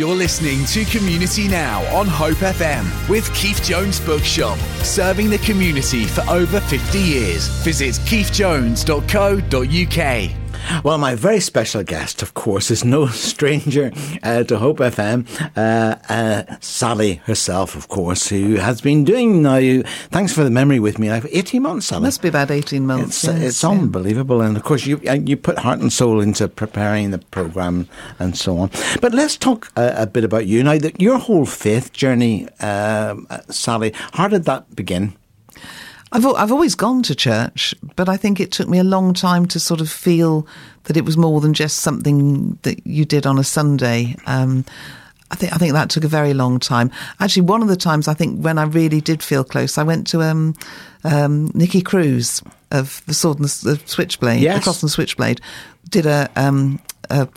You're listening to Community Now on Hope FM with Keith Jones Bookshop, serving the community for over 50 years. Visit keithjones.co.uk. Well, my very special guest, of course, is no stranger uh, to Hope FM. Uh, uh, Sally herself, of course, who has been doing now, thanks for the memory with me, I've 18 months, Sally. Must be about 18 It's, months. uh, yes, it's yeah. unbelievable. And of course, you, uh, you put heart and soul into preparing the programme and so on. But let's talk uh, a bit about you. Now, the, your whole faith journey, um, uh, Sally, how did that begin? I've I've always gone to church, but I think it took me a long time to sort of feel that it was more than just something that you did on a Sunday. Um, I think I think that took a very long time. Actually, one of the times I think when I really did feel close, I went to um, um, Nicky Cruz of the Sword and the the Switchblade, Yes. the Cross and Switchblade, did a, um, a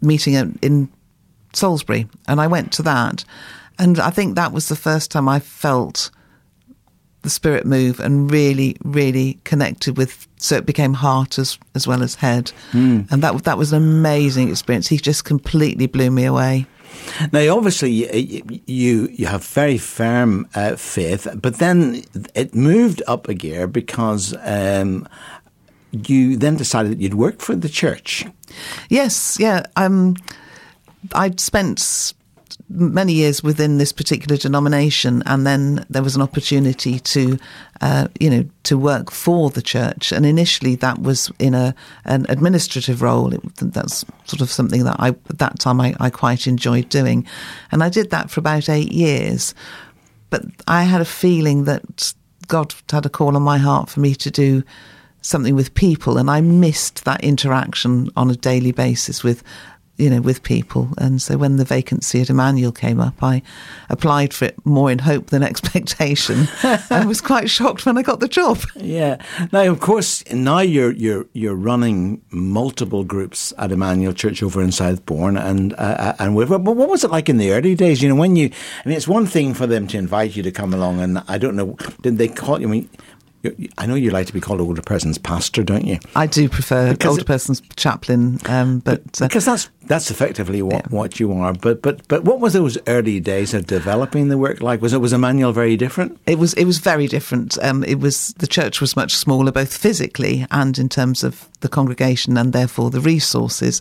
meeting in- in Salisbury, and I went to that, and I think that was the first time I felt the spirit move and really, really connected with. So it became heart as as well as head, and that that was an amazing experience. He just completely blew me away. Now, obviously, you you have very firm uh, faith, but then it moved up a gear because um, you then decided that you'd work for the church. Yes, yeah. Um, I'd spent many years within this particular denomination, and then there was an opportunity to, uh, you know, to work for the church. And initially, that was in a an administrative role. It, that's sort of something that I at that time I, I quite enjoyed doing, and I did that for about eight years. But I had a feeling that God had a call on my heart for me to do something with people, and I missed that interaction on a daily basis with, you know, with people. And so when the vacancy at Emmanuel came up, I applied for it more in hope than expectation, and was quite shocked when I got the job. Yeah. Now, of course, now you're you're you're running multiple groups at Emmanuel Church over in Southbourne, and uh, and with, but what was it like in the early days? You know, when you, I mean, it's one thing for them to invite you to come along, and I don't know, did they call you? I mean, you- I know you like to be called older person's pastor, don't you? I do prefer Because older it- person's chaplain, um, but uh, Because that's that's effectively what, what you are. But but but what was those early days of developing the work like? Was it was Emmanuel very different? It was it was very different. Um, it was the church was much smaller, both physically and in terms of the congregation, and therefore the resources.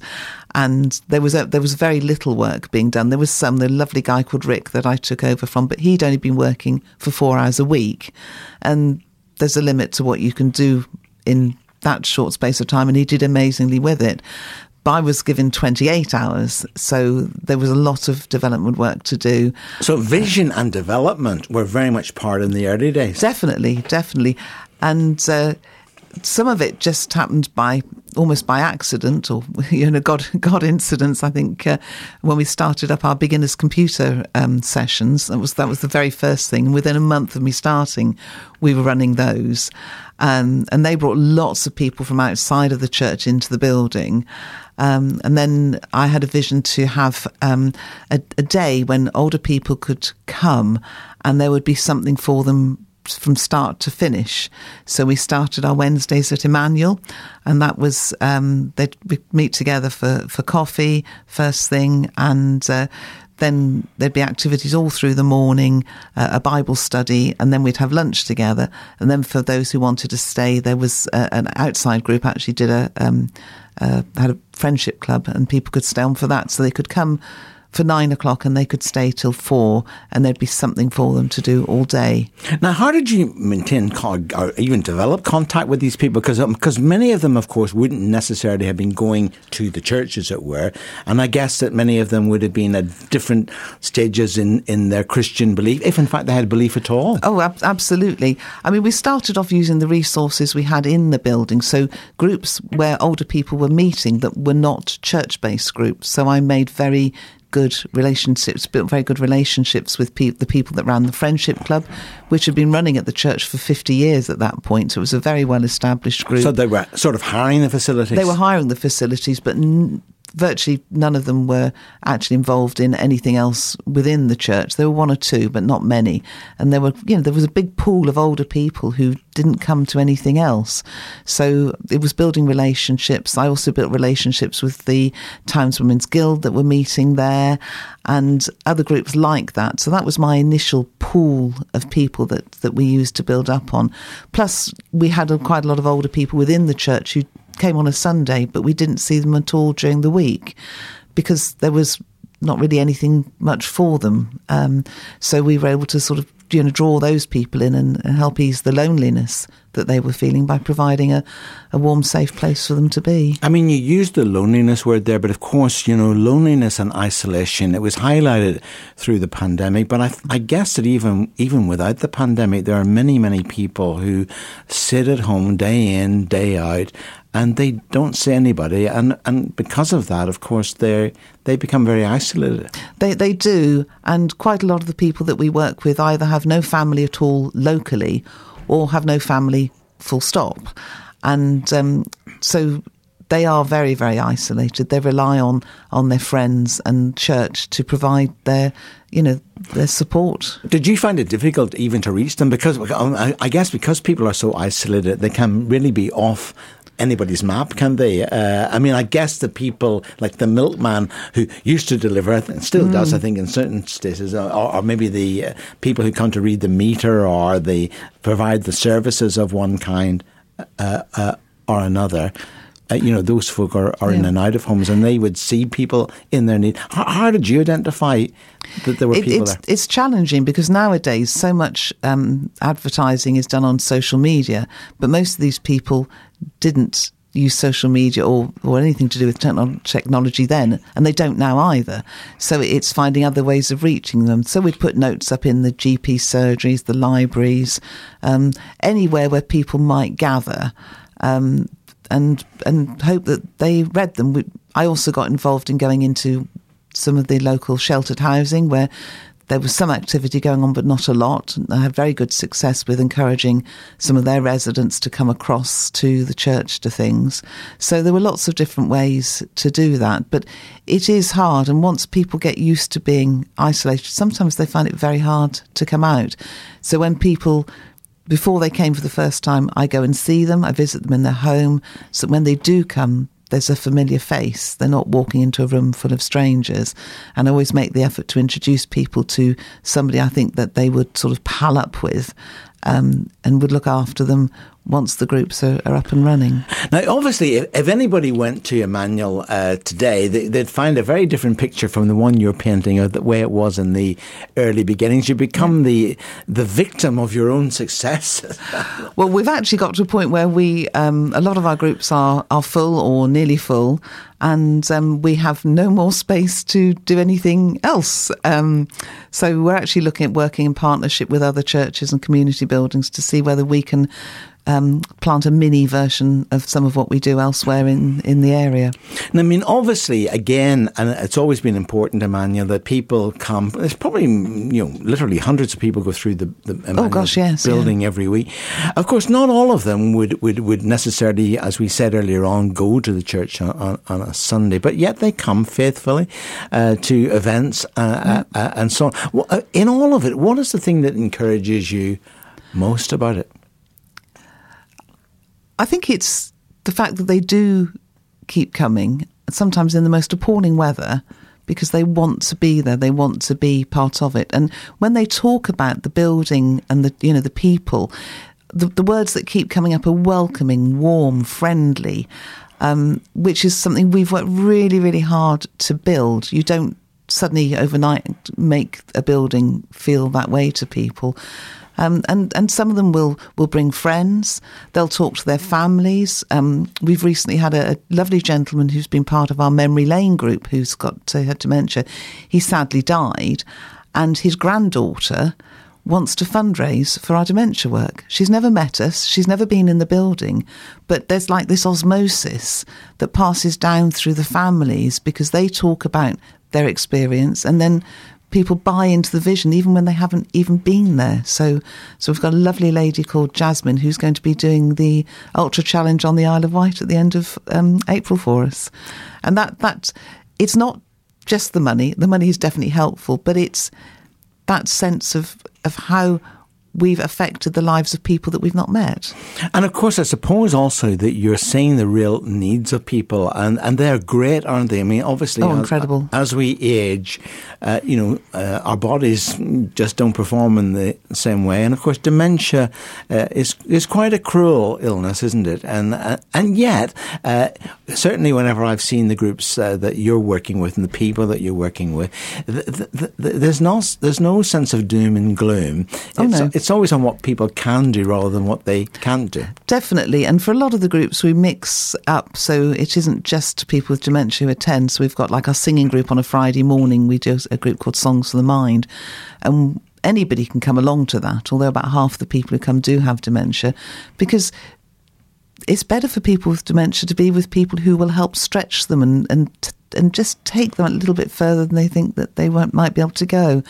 And there was a, there was very little work being done. There was some. The lovely guy called Rick that I took over from, but he'd only been working for four hours a week, and there's a limit to what you can do in that short space of time. And he did amazingly with it. But I was given 28 hours, so there was a lot of development work to do. So vision and development were very much part in the early days. Definitely, definitely. And uh, some of it just happened by almost by accident or you know God God incidents. I think uh, when we started up our beginners computer um, sessions, that was that was the very first thing. And within a month of me starting, we were running those, um, and they brought lots of people from outside of the church into the building. Um, and then I had a vision to have um, a, a day when older people could come, and there would be something for them from start to finish. So we started our Wednesdays at Emmanuel, and that was um, they'd meet together for for coffee first thing, and uh, then there'd be activities all through the morning, uh, a Bible study, and then we'd have lunch together. And then for those who wanted to stay, there was uh, an outside group actually did a um, uh, had a friendship club, and people could stay on for that, so they could come for nine o'clock and they could stay till four, and there'd be something for them to do all day. Now, how did you maintain or even develop contact with these people? Because because um, many of them, of course, wouldn't necessarily have been going to the church, as it were, and I guess that many of them would have been at different stages in, in their Christian belief, if in fact they had belief at all. Oh, ab- absolutely. I mean, we started off using the resources we had in the building. So, groups where older people were meeting that were not church based groups. So, I made very good relationships, built very good relationships with pe- the people that ran the Friendship Club, which had been running at the church for 50 years at that point. So, it was a very well established group. So they were sort of hiring the facilities. They were hiring the facilities, but n- virtually none of them were actually involved in anything else within the church. There were one or two, but not many. And there were, you know, there was a big pool of older people who didn't come to anything else. So it was building relationships. I also built relationships with the Townswomen's Guild that were meeting there and other groups like that. So that was my initial pool of people that, that we used to build up on. Plus, we had a, quite a lot of older people within the church who came on a Sunday, but we didn't see them at all during the week because there was not really anything much for them. Um, so we were able to sort of you know draw those people in and, and, help ease the loneliness that they were feeling by providing a, a warm, safe place for them to be. I mean, you used the loneliness word there, but of course, you know, loneliness and isolation. It was highlighted through the pandemic, but I, I guess that even even without the pandemic, there are many, many people who sit at home day in, day out, and they don't see anybody. And, and because of that, of course, they they become very isolated. They, they do. And quite a lot of the people that we work with either have no family at all locally or have no family full stop. And um, so they are very, very isolated. They rely on, on their friends and church to provide their, you know, their support. Did you find it difficult even to reach them? Because I guess because people are so isolated, they can really be off anybody's map, can they? Uh, I mean, I guess the people like the milkman who used to deliver and still mm. does, I think, in certain states, or, or maybe the uh, people who come to read the meter or they provide the services of one kind uh, uh or another. Uh, you know, those folk are, are yeah. in and out of homes and they would see people in their need. How, how did you identify that there were it, people it's, there? It's challenging because nowadays so much um, advertising is done on social media, but most of these people didn't use social media or, or anything to do with technology then, and they don't now either. So it's finding other ways of reaching them. So we'd put notes up in the GP surgeries, the libraries, um, anywhere where people might gather. Um, and and hope that they read them. We, I also got involved in going into some of the local sheltered housing where there was some activity going on, but not a lot. I had very good success with encouraging some of their residents to come across to the church to things. So there were lots of different ways to do that. But it is hard. And once people get used to being isolated, sometimes they find it very hard to come out. So when people before they came for the first time, I go and see them. I visit them in their home. So when they do come, there's a familiar face. They're not walking into a room full of strangers. And I always make the effort to introduce people to somebody I think that they would sort of pal up with um, and would look after them once the groups are, are up and running. Now, obviously, if, if anybody went to Emmanuel uh, today, they, would find a very different picture from the one you're painting, or the way it was in the early beginnings. You become yeah. the the victim of your own success. well, we've actually got to a point where we um, a lot of our groups are are full or nearly full, and um, we have no more space to do anything else. Um, so we're actually looking at working in partnership with other churches and community buildings to see whether we can um, plant a mini version of some of what we do elsewhere in, in the area. And I mean, obviously, again, and it's always been important, Emmanuel, that people come. There's probably, you know, literally hundreds of people go through the, the oh gosh, yes, building yeah. every week. Of course, not all of them would, would, would necessarily, as we said earlier on, go to the church on, on, on a Sunday, but yet they come faithfully uh, to events uh, mm. uh, and so on. Uh, in all of it, what is the thing that encourages you most about it? I think it's the fact that they do keep coming, sometimes in the most appalling weather, because they want to be there, they want to be part of it. And when they talk about the building and the you know the people, the, the words that keep coming up are welcoming, warm, friendly, um, which is something we've worked really, really hard to build. You don't suddenly overnight make a building feel that way to people. Um, and and some of them will will bring friends. They'll talk to their families. Um, we've recently had a, a, lovely gentleman who's been part of our memory lane group who's got uh, had dementia. He sadly died, and his granddaughter wants to fundraise for our dementia work. She's never met us, she's never been in the building, but there's like this osmosis that passes down through the families because they talk about their experience and then people buy into the vision even when they haven't even been there. So, so we've got a lovely lady called Jasmine who's going to be doing the ultra challenge on the Isle of Wight at the end of um, April for us, and that that it's not just the money. The money is definitely helpful, but it's that sense of of how we've affected the lives of people that we've not met. And of course, I suppose also that you're seeing the real needs of people, and, and they're great, aren't they? I mean, obviously, oh, as, incredible. as we age, uh, you know, uh, our bodies just don't perform in the same way. And of course, dementia uh, is is quite a cruel illness, isn't it? And uh, and yet, uh, certainly, whenever I've seen the groups uh, that you're working with and the people that you're working with, th- th- th- there's no there's no sense of doom and gloom. Oh, it's, no. It's always on what people can do rather than what they can't do. Definitely. And for a lot of the groups, we mix up. So it isn't just people with dementia who attend. So we've got like our singing group on a Friday morning. We do a group called Songs for the Mind. And anybody can come along to that, although about half the people who come do have dementia, because it's better for people with dementia to be with people who will help stretch them and, and, and just take them a little bit further than they think that they won't, might be able to go.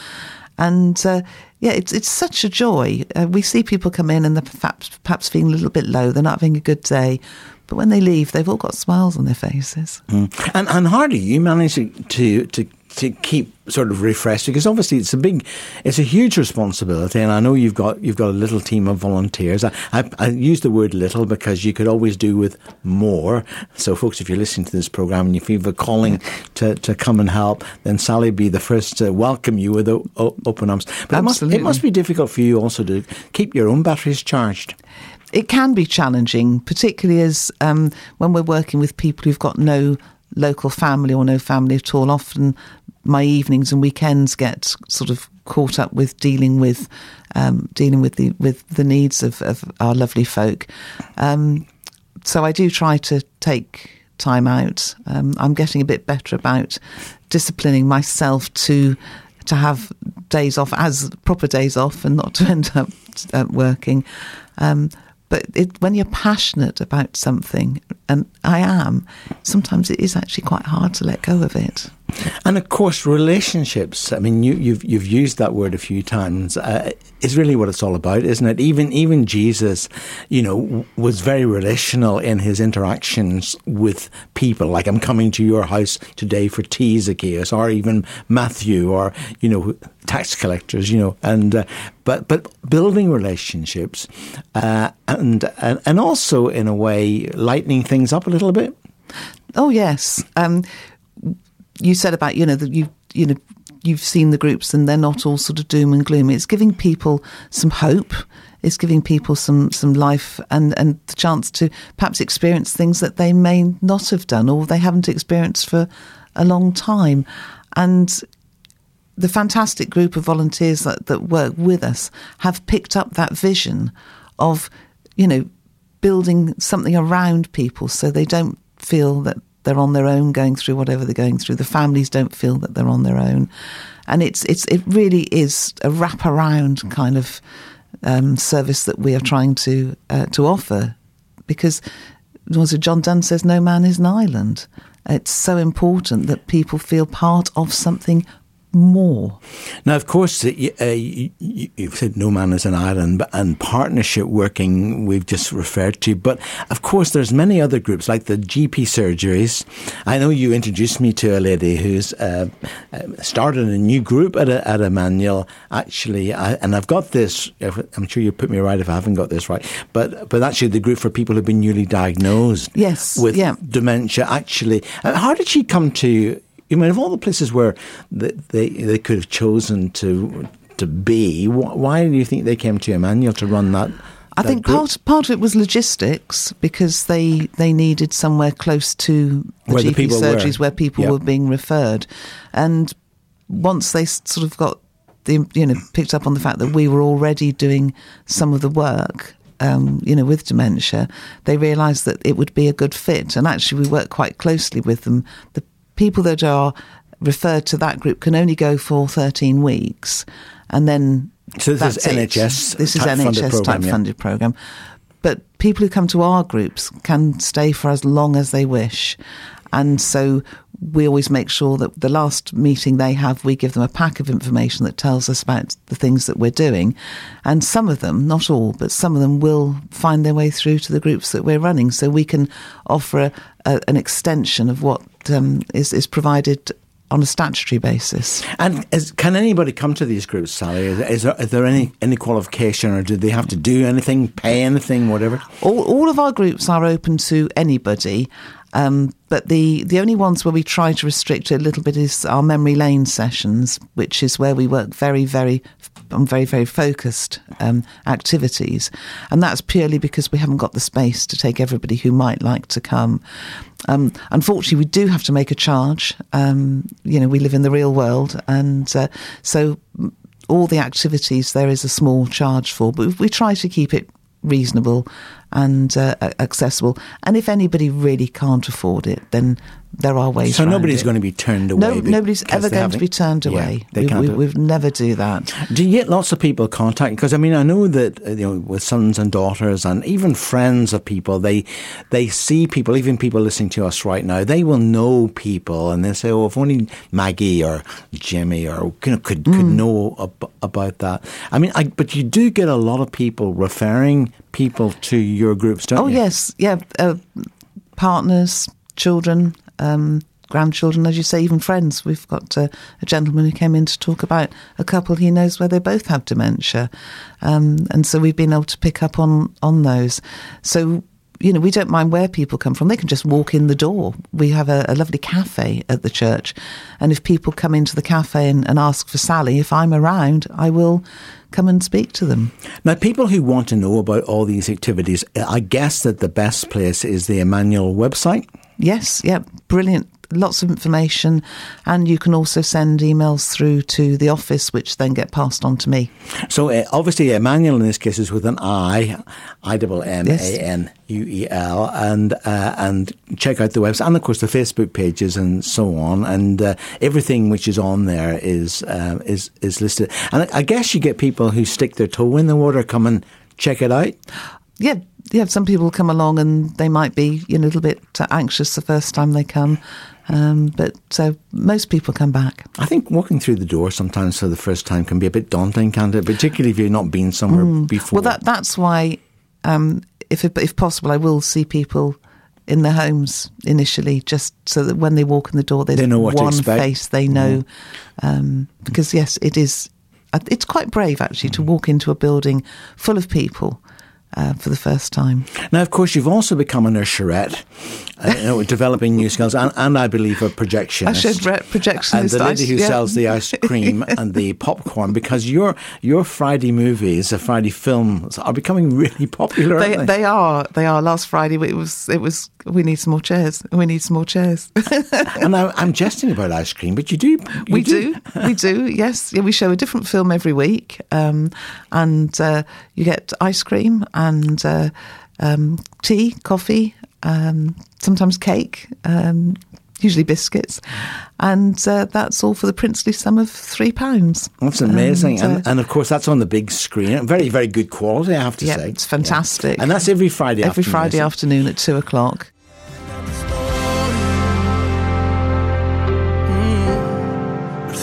And uh, yeah, it's it's such a joy. Uh, we see people come in and they're perhaps perhaps feeling a little bit low. They're not having a good day, but when they leave, they've all got smiles on their faces. Mm. And and do you manage to to, to keep sort of refreshed because obviously it's a big, it's a huge responsibility, and I know you've got you've got a little team of volunteers. I, I, I use the word little because you could always do with more. So, folks, if you're listening to this program and you feel the calling to, to come and help, then Sally be the first to welcome you with open arms. But it must, it must be difficult for you also to keep your own batteries charged. It can be challenging, particularly as um, when we're working with people who've got no local family or no family at all. Often, my evenings and weekends get sort of caught up with dealing with um, dealing with the with the needs of, of our lovely folk. Um, so I do try to take time out. Um, I'm getting a bit better about disciplining myself to to have days off as proper days off and not to end up uh, working. Um, but it, when you're passionate about something, and I am, sometimes it is actually quite hard to let go of it. And of course, relationships. I mean, you, you've you've used that word a few times. Uh, is really what it's all about, isn't it? Even even Jesus, you know, was very relational in his interactions with people. Like, I'm coming to your house today for tea, Zacchaeus, or even Matthew, or you know, tax collectors. You know, and uh, but but building relationships, uh, and, and and also in a way lightening things up a little bit. Oh yes. Um, you said about you know that you you know you've seen the groups and they're not all sort of doom and gloom. It's giving people some hope. It's giving people some some life and and the chance to perhaps experience things that they may not have done or they haven't experienced for a long time. And the fantastic group of volunteers that, that work with us have picked up that vision of, you know, building something around people so they don't feel that they're on their own going through whatever they're going through. The families don't feel that they're on their own. And it's it's it really is a wraparound kind of um, service that we are trying to uh, to offer because it John Donne says no man is an island. It's so important that people feel part of something more. Now, of course, uh, you, uh, you, you've said no man is an island, but- and partnership working we've just referred to. But of course, there's many other groups like the GP surgeries. I know you introduced me to a lady who's uh, uh, started a new group at, a, at Emmanuel. Actually, I, and I've got this. I'm sure you put me right if I haven't got this right. But but actually, the group for people who've been newly diagnosed Yes, with yeah. dementia. Actually, uh, how did she come to? I mean, of all the places where th- they they could have chosen to to be, why do you think they came to Emmanuel to run that? I think group? part part of it was logistics because they they needed somewhere close to the Where the GP were. surgeries where people Yep. were being referred, and once they sort of got the you know picked up on the fact that we were already doing some of the work. Um, you know, with dementia, they realised that it would be a good fit, and actually, we work quite closely with them. The people that are referred to that group can only go for thirteen weeks, and then So this is that's it. NHS This is type funded NHS programme, type yeah. funded program. But people who come to our groups can stay for as long as they wish. And so we always make sure that the last meeting they have, we give them a pack of information that tells us about the things that we're doing. And some of them, not all, but some of them will find their way through to the groups that we're running. So we can offer a, a, an extension of what um, is is provided on a statutory basis. And is, can anybody come to these groups, Sally? Is, is, there, is there any, any qualification or do they have to do anything, pay anything, whatever? All, all of our groups are open to anybody. Um, but the, the only ones where we try to restrict it a little bit is our memory lane sessions, which is where we work very, very on very, very focused um, activities. And that's purely because we haven't got the space to take everybody who might like to come. Um, unfortunately, we do have to make a charge. Um, you know, we live in the real world. And uh, so all the activities there is a small charge for, but we try to keep it reasonable and uh, accessible. And if anybody really can't afford it, then there are ways. So nobody's it. going to be turned away. No, nobody's ever going to be turned away. Yeah, they we, we, we've never do that. Do you get lots of people contact? Because I mean, I know that uh, you know with sons and daughters and even friends of people, they they see people, even people listening to us right now, they will know people, and they say, "Oh, if only Maggie or Jimmy or you know could could mm. know ab- about that." I mean, I, but you do get a lot of people referring people to your groups, don't oh, you? Oh yes, yeah, uh, partners, children um, grandchildren, as you say, even friends. We've got uh, a gentleman who came in to talk about a couple he knows where they both have dementia, um, and so we've been able to pick up on on those. So. You know, we don't mind where people come from. They can just walk in the door. We have a, a lovely cafe at the church. And if people come into the cafe and, and ask for Sally, if I'm around, I will come and speak to them. Now, people who want to know about all these activities, I guess that the best place is the Emmanuel website. Yes, yeah, brilliant. Lots of information, and you can also send emails through to the office, which then get passed on to me. So, uh, obviously, Emmanuel in this case is with an I, I double M A N U E L, and uh, and check out the website, and of course the Facebook pages and so on, and uh, everything which is on there is uh, is is listed. And I guess you get people who stick their toe in the water, come and check it out yeah, yeah. Some people come along and they might be you know, a little bit anxious the first time they come, um, but so most people come back. I think walking through the door sometimes for the first time can be a bit daunting, can't it? Particularly if you've not been somewhere mm. before. Well, that that's why, um, if if possible, I will see people in their homes initially, just so that when they walk in the door, there's they know one face they know. Mm. Um, because yes, it is. It's quite brave actually mm. to walk into a building full of people uh, for the first time. Now, of course, you've also become a nurserette, uh, you know, developing new skills, and, and, I believe a projectionist. I should projectionist. And the lady who yeah. sells the ice cream and the popcorn, because your your Friday movies, the Friday films, are becoming really popular. They, they? they? are. They are. Last Friday, it was. It was. We need some more chairs. We need some more chairs. and I, am jesting about ice cream, but you do. You we do. do. we do. Yes. Yeah, we show a different film every week, um, and uh, you get ice cream and uh, um, tea, coffee, um, sometimes cake, um, usually biscuits, and uh, that's all for the princely sum of three pounds. That's amazing, and, uh, and, and, of course that's on the big screen. Very, very good quality, I have to yeah, say. It's fantastic, yeah. and that's every Friday. Every afternoon, Friday afternoon at two o'clock.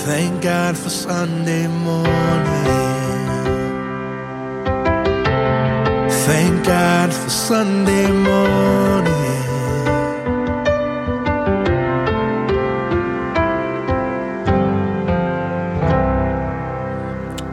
Thank God for Sunday morning. Thank God for Sunday morning.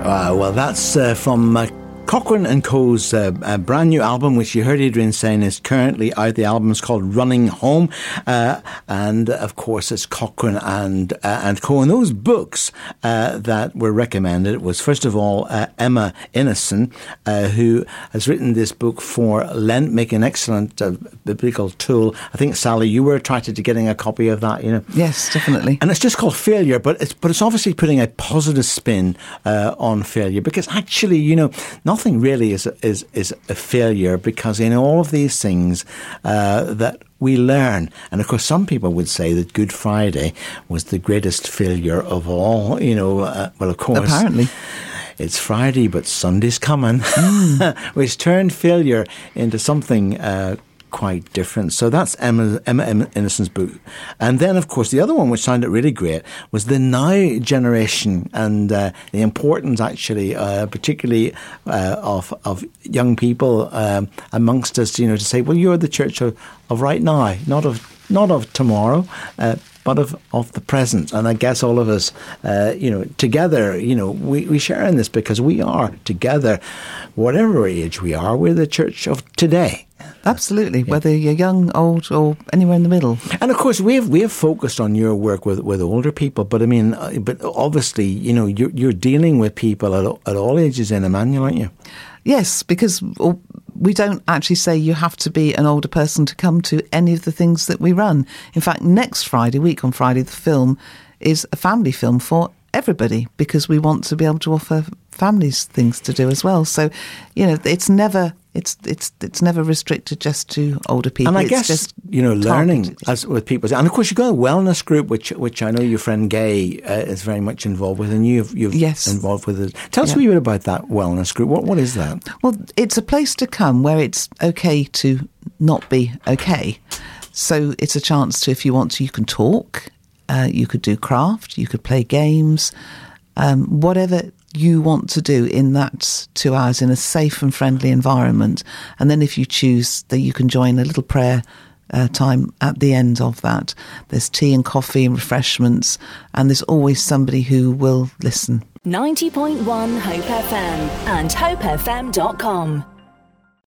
Uh, well, that's uh, from uh, Cochren and Co.'s uh, brand new album, which you heard Adrian saying is currently out. The album is called Running Home, uh, and of course it's Cochren and uh, and Co. And those books uh, that were recommended was first of all uh, Emma Ineson, uh, who has written this book for Lent, making an excellent biblical tool. I think Sally, you were attracted to getting a copy of that, you know? Yes, definitely. And it's just called Failure, but it's but it's obviously putting a positive spin on failure because actually, you know, not nothing really is is is a failure because in all of these things uh, that we learn. And of course, some people would say that Good Friday was the greatest failure of all. You know, uh, well, of course, apparently. It's Friday, but Sunday's coming, mm. which turned failure into something uh, quite different. So that's Emma, Emma, Emma Ineson's book. And then, of course, the other one, which sounded really great, was the now generation and uh, the importance, actually, uh, particularly uh, of of young people um, amongst us. You know, to say, well, you're the church of, of right now, not of not of tomorrow. Uh, but of, of the present. And I guess all of us, uh, you know, together, you know, we, we share in this because we are together, whatever age we are, we're the church of today. Absolutely, yeah. whether you're young, old, or anywhere in the middle. And of course, we have we have focused on your work with, with older people, but I mean, uh, but obviously, you know, you're, you're dealing with people at, at all ages in Emmanuel, aren't you? Yes, because we don't actually say you have to be an older person to come to any of the things that we run. In fact, next Friday, week on Friday, the film is a family film for everybody because we want to be able to offer families things to do as well. So, you know, it's never it's it's it's never restricted just to older people. And I it's guess just you know learning as with people, and of course you've got a wellness group, which which I know your friend Gay uh, is very much involved with, and you've you've yes. involved with it. Tell us yeah. a wee bit about that wellness group. What what is that? Well, it's a place to come where it's okay to not be okay. So it's a chance to, if you want to, you can talk, uh, you could do craft, you could play games, um, whatever you want to do in that two hours in a safe and friendly environment. And then if you choose that you can join a little prayer uh, time at the end of that. There's tea and coffee and refreshments, and there's always somebody who will listen. 90.1 Hope FM and hopefm.com.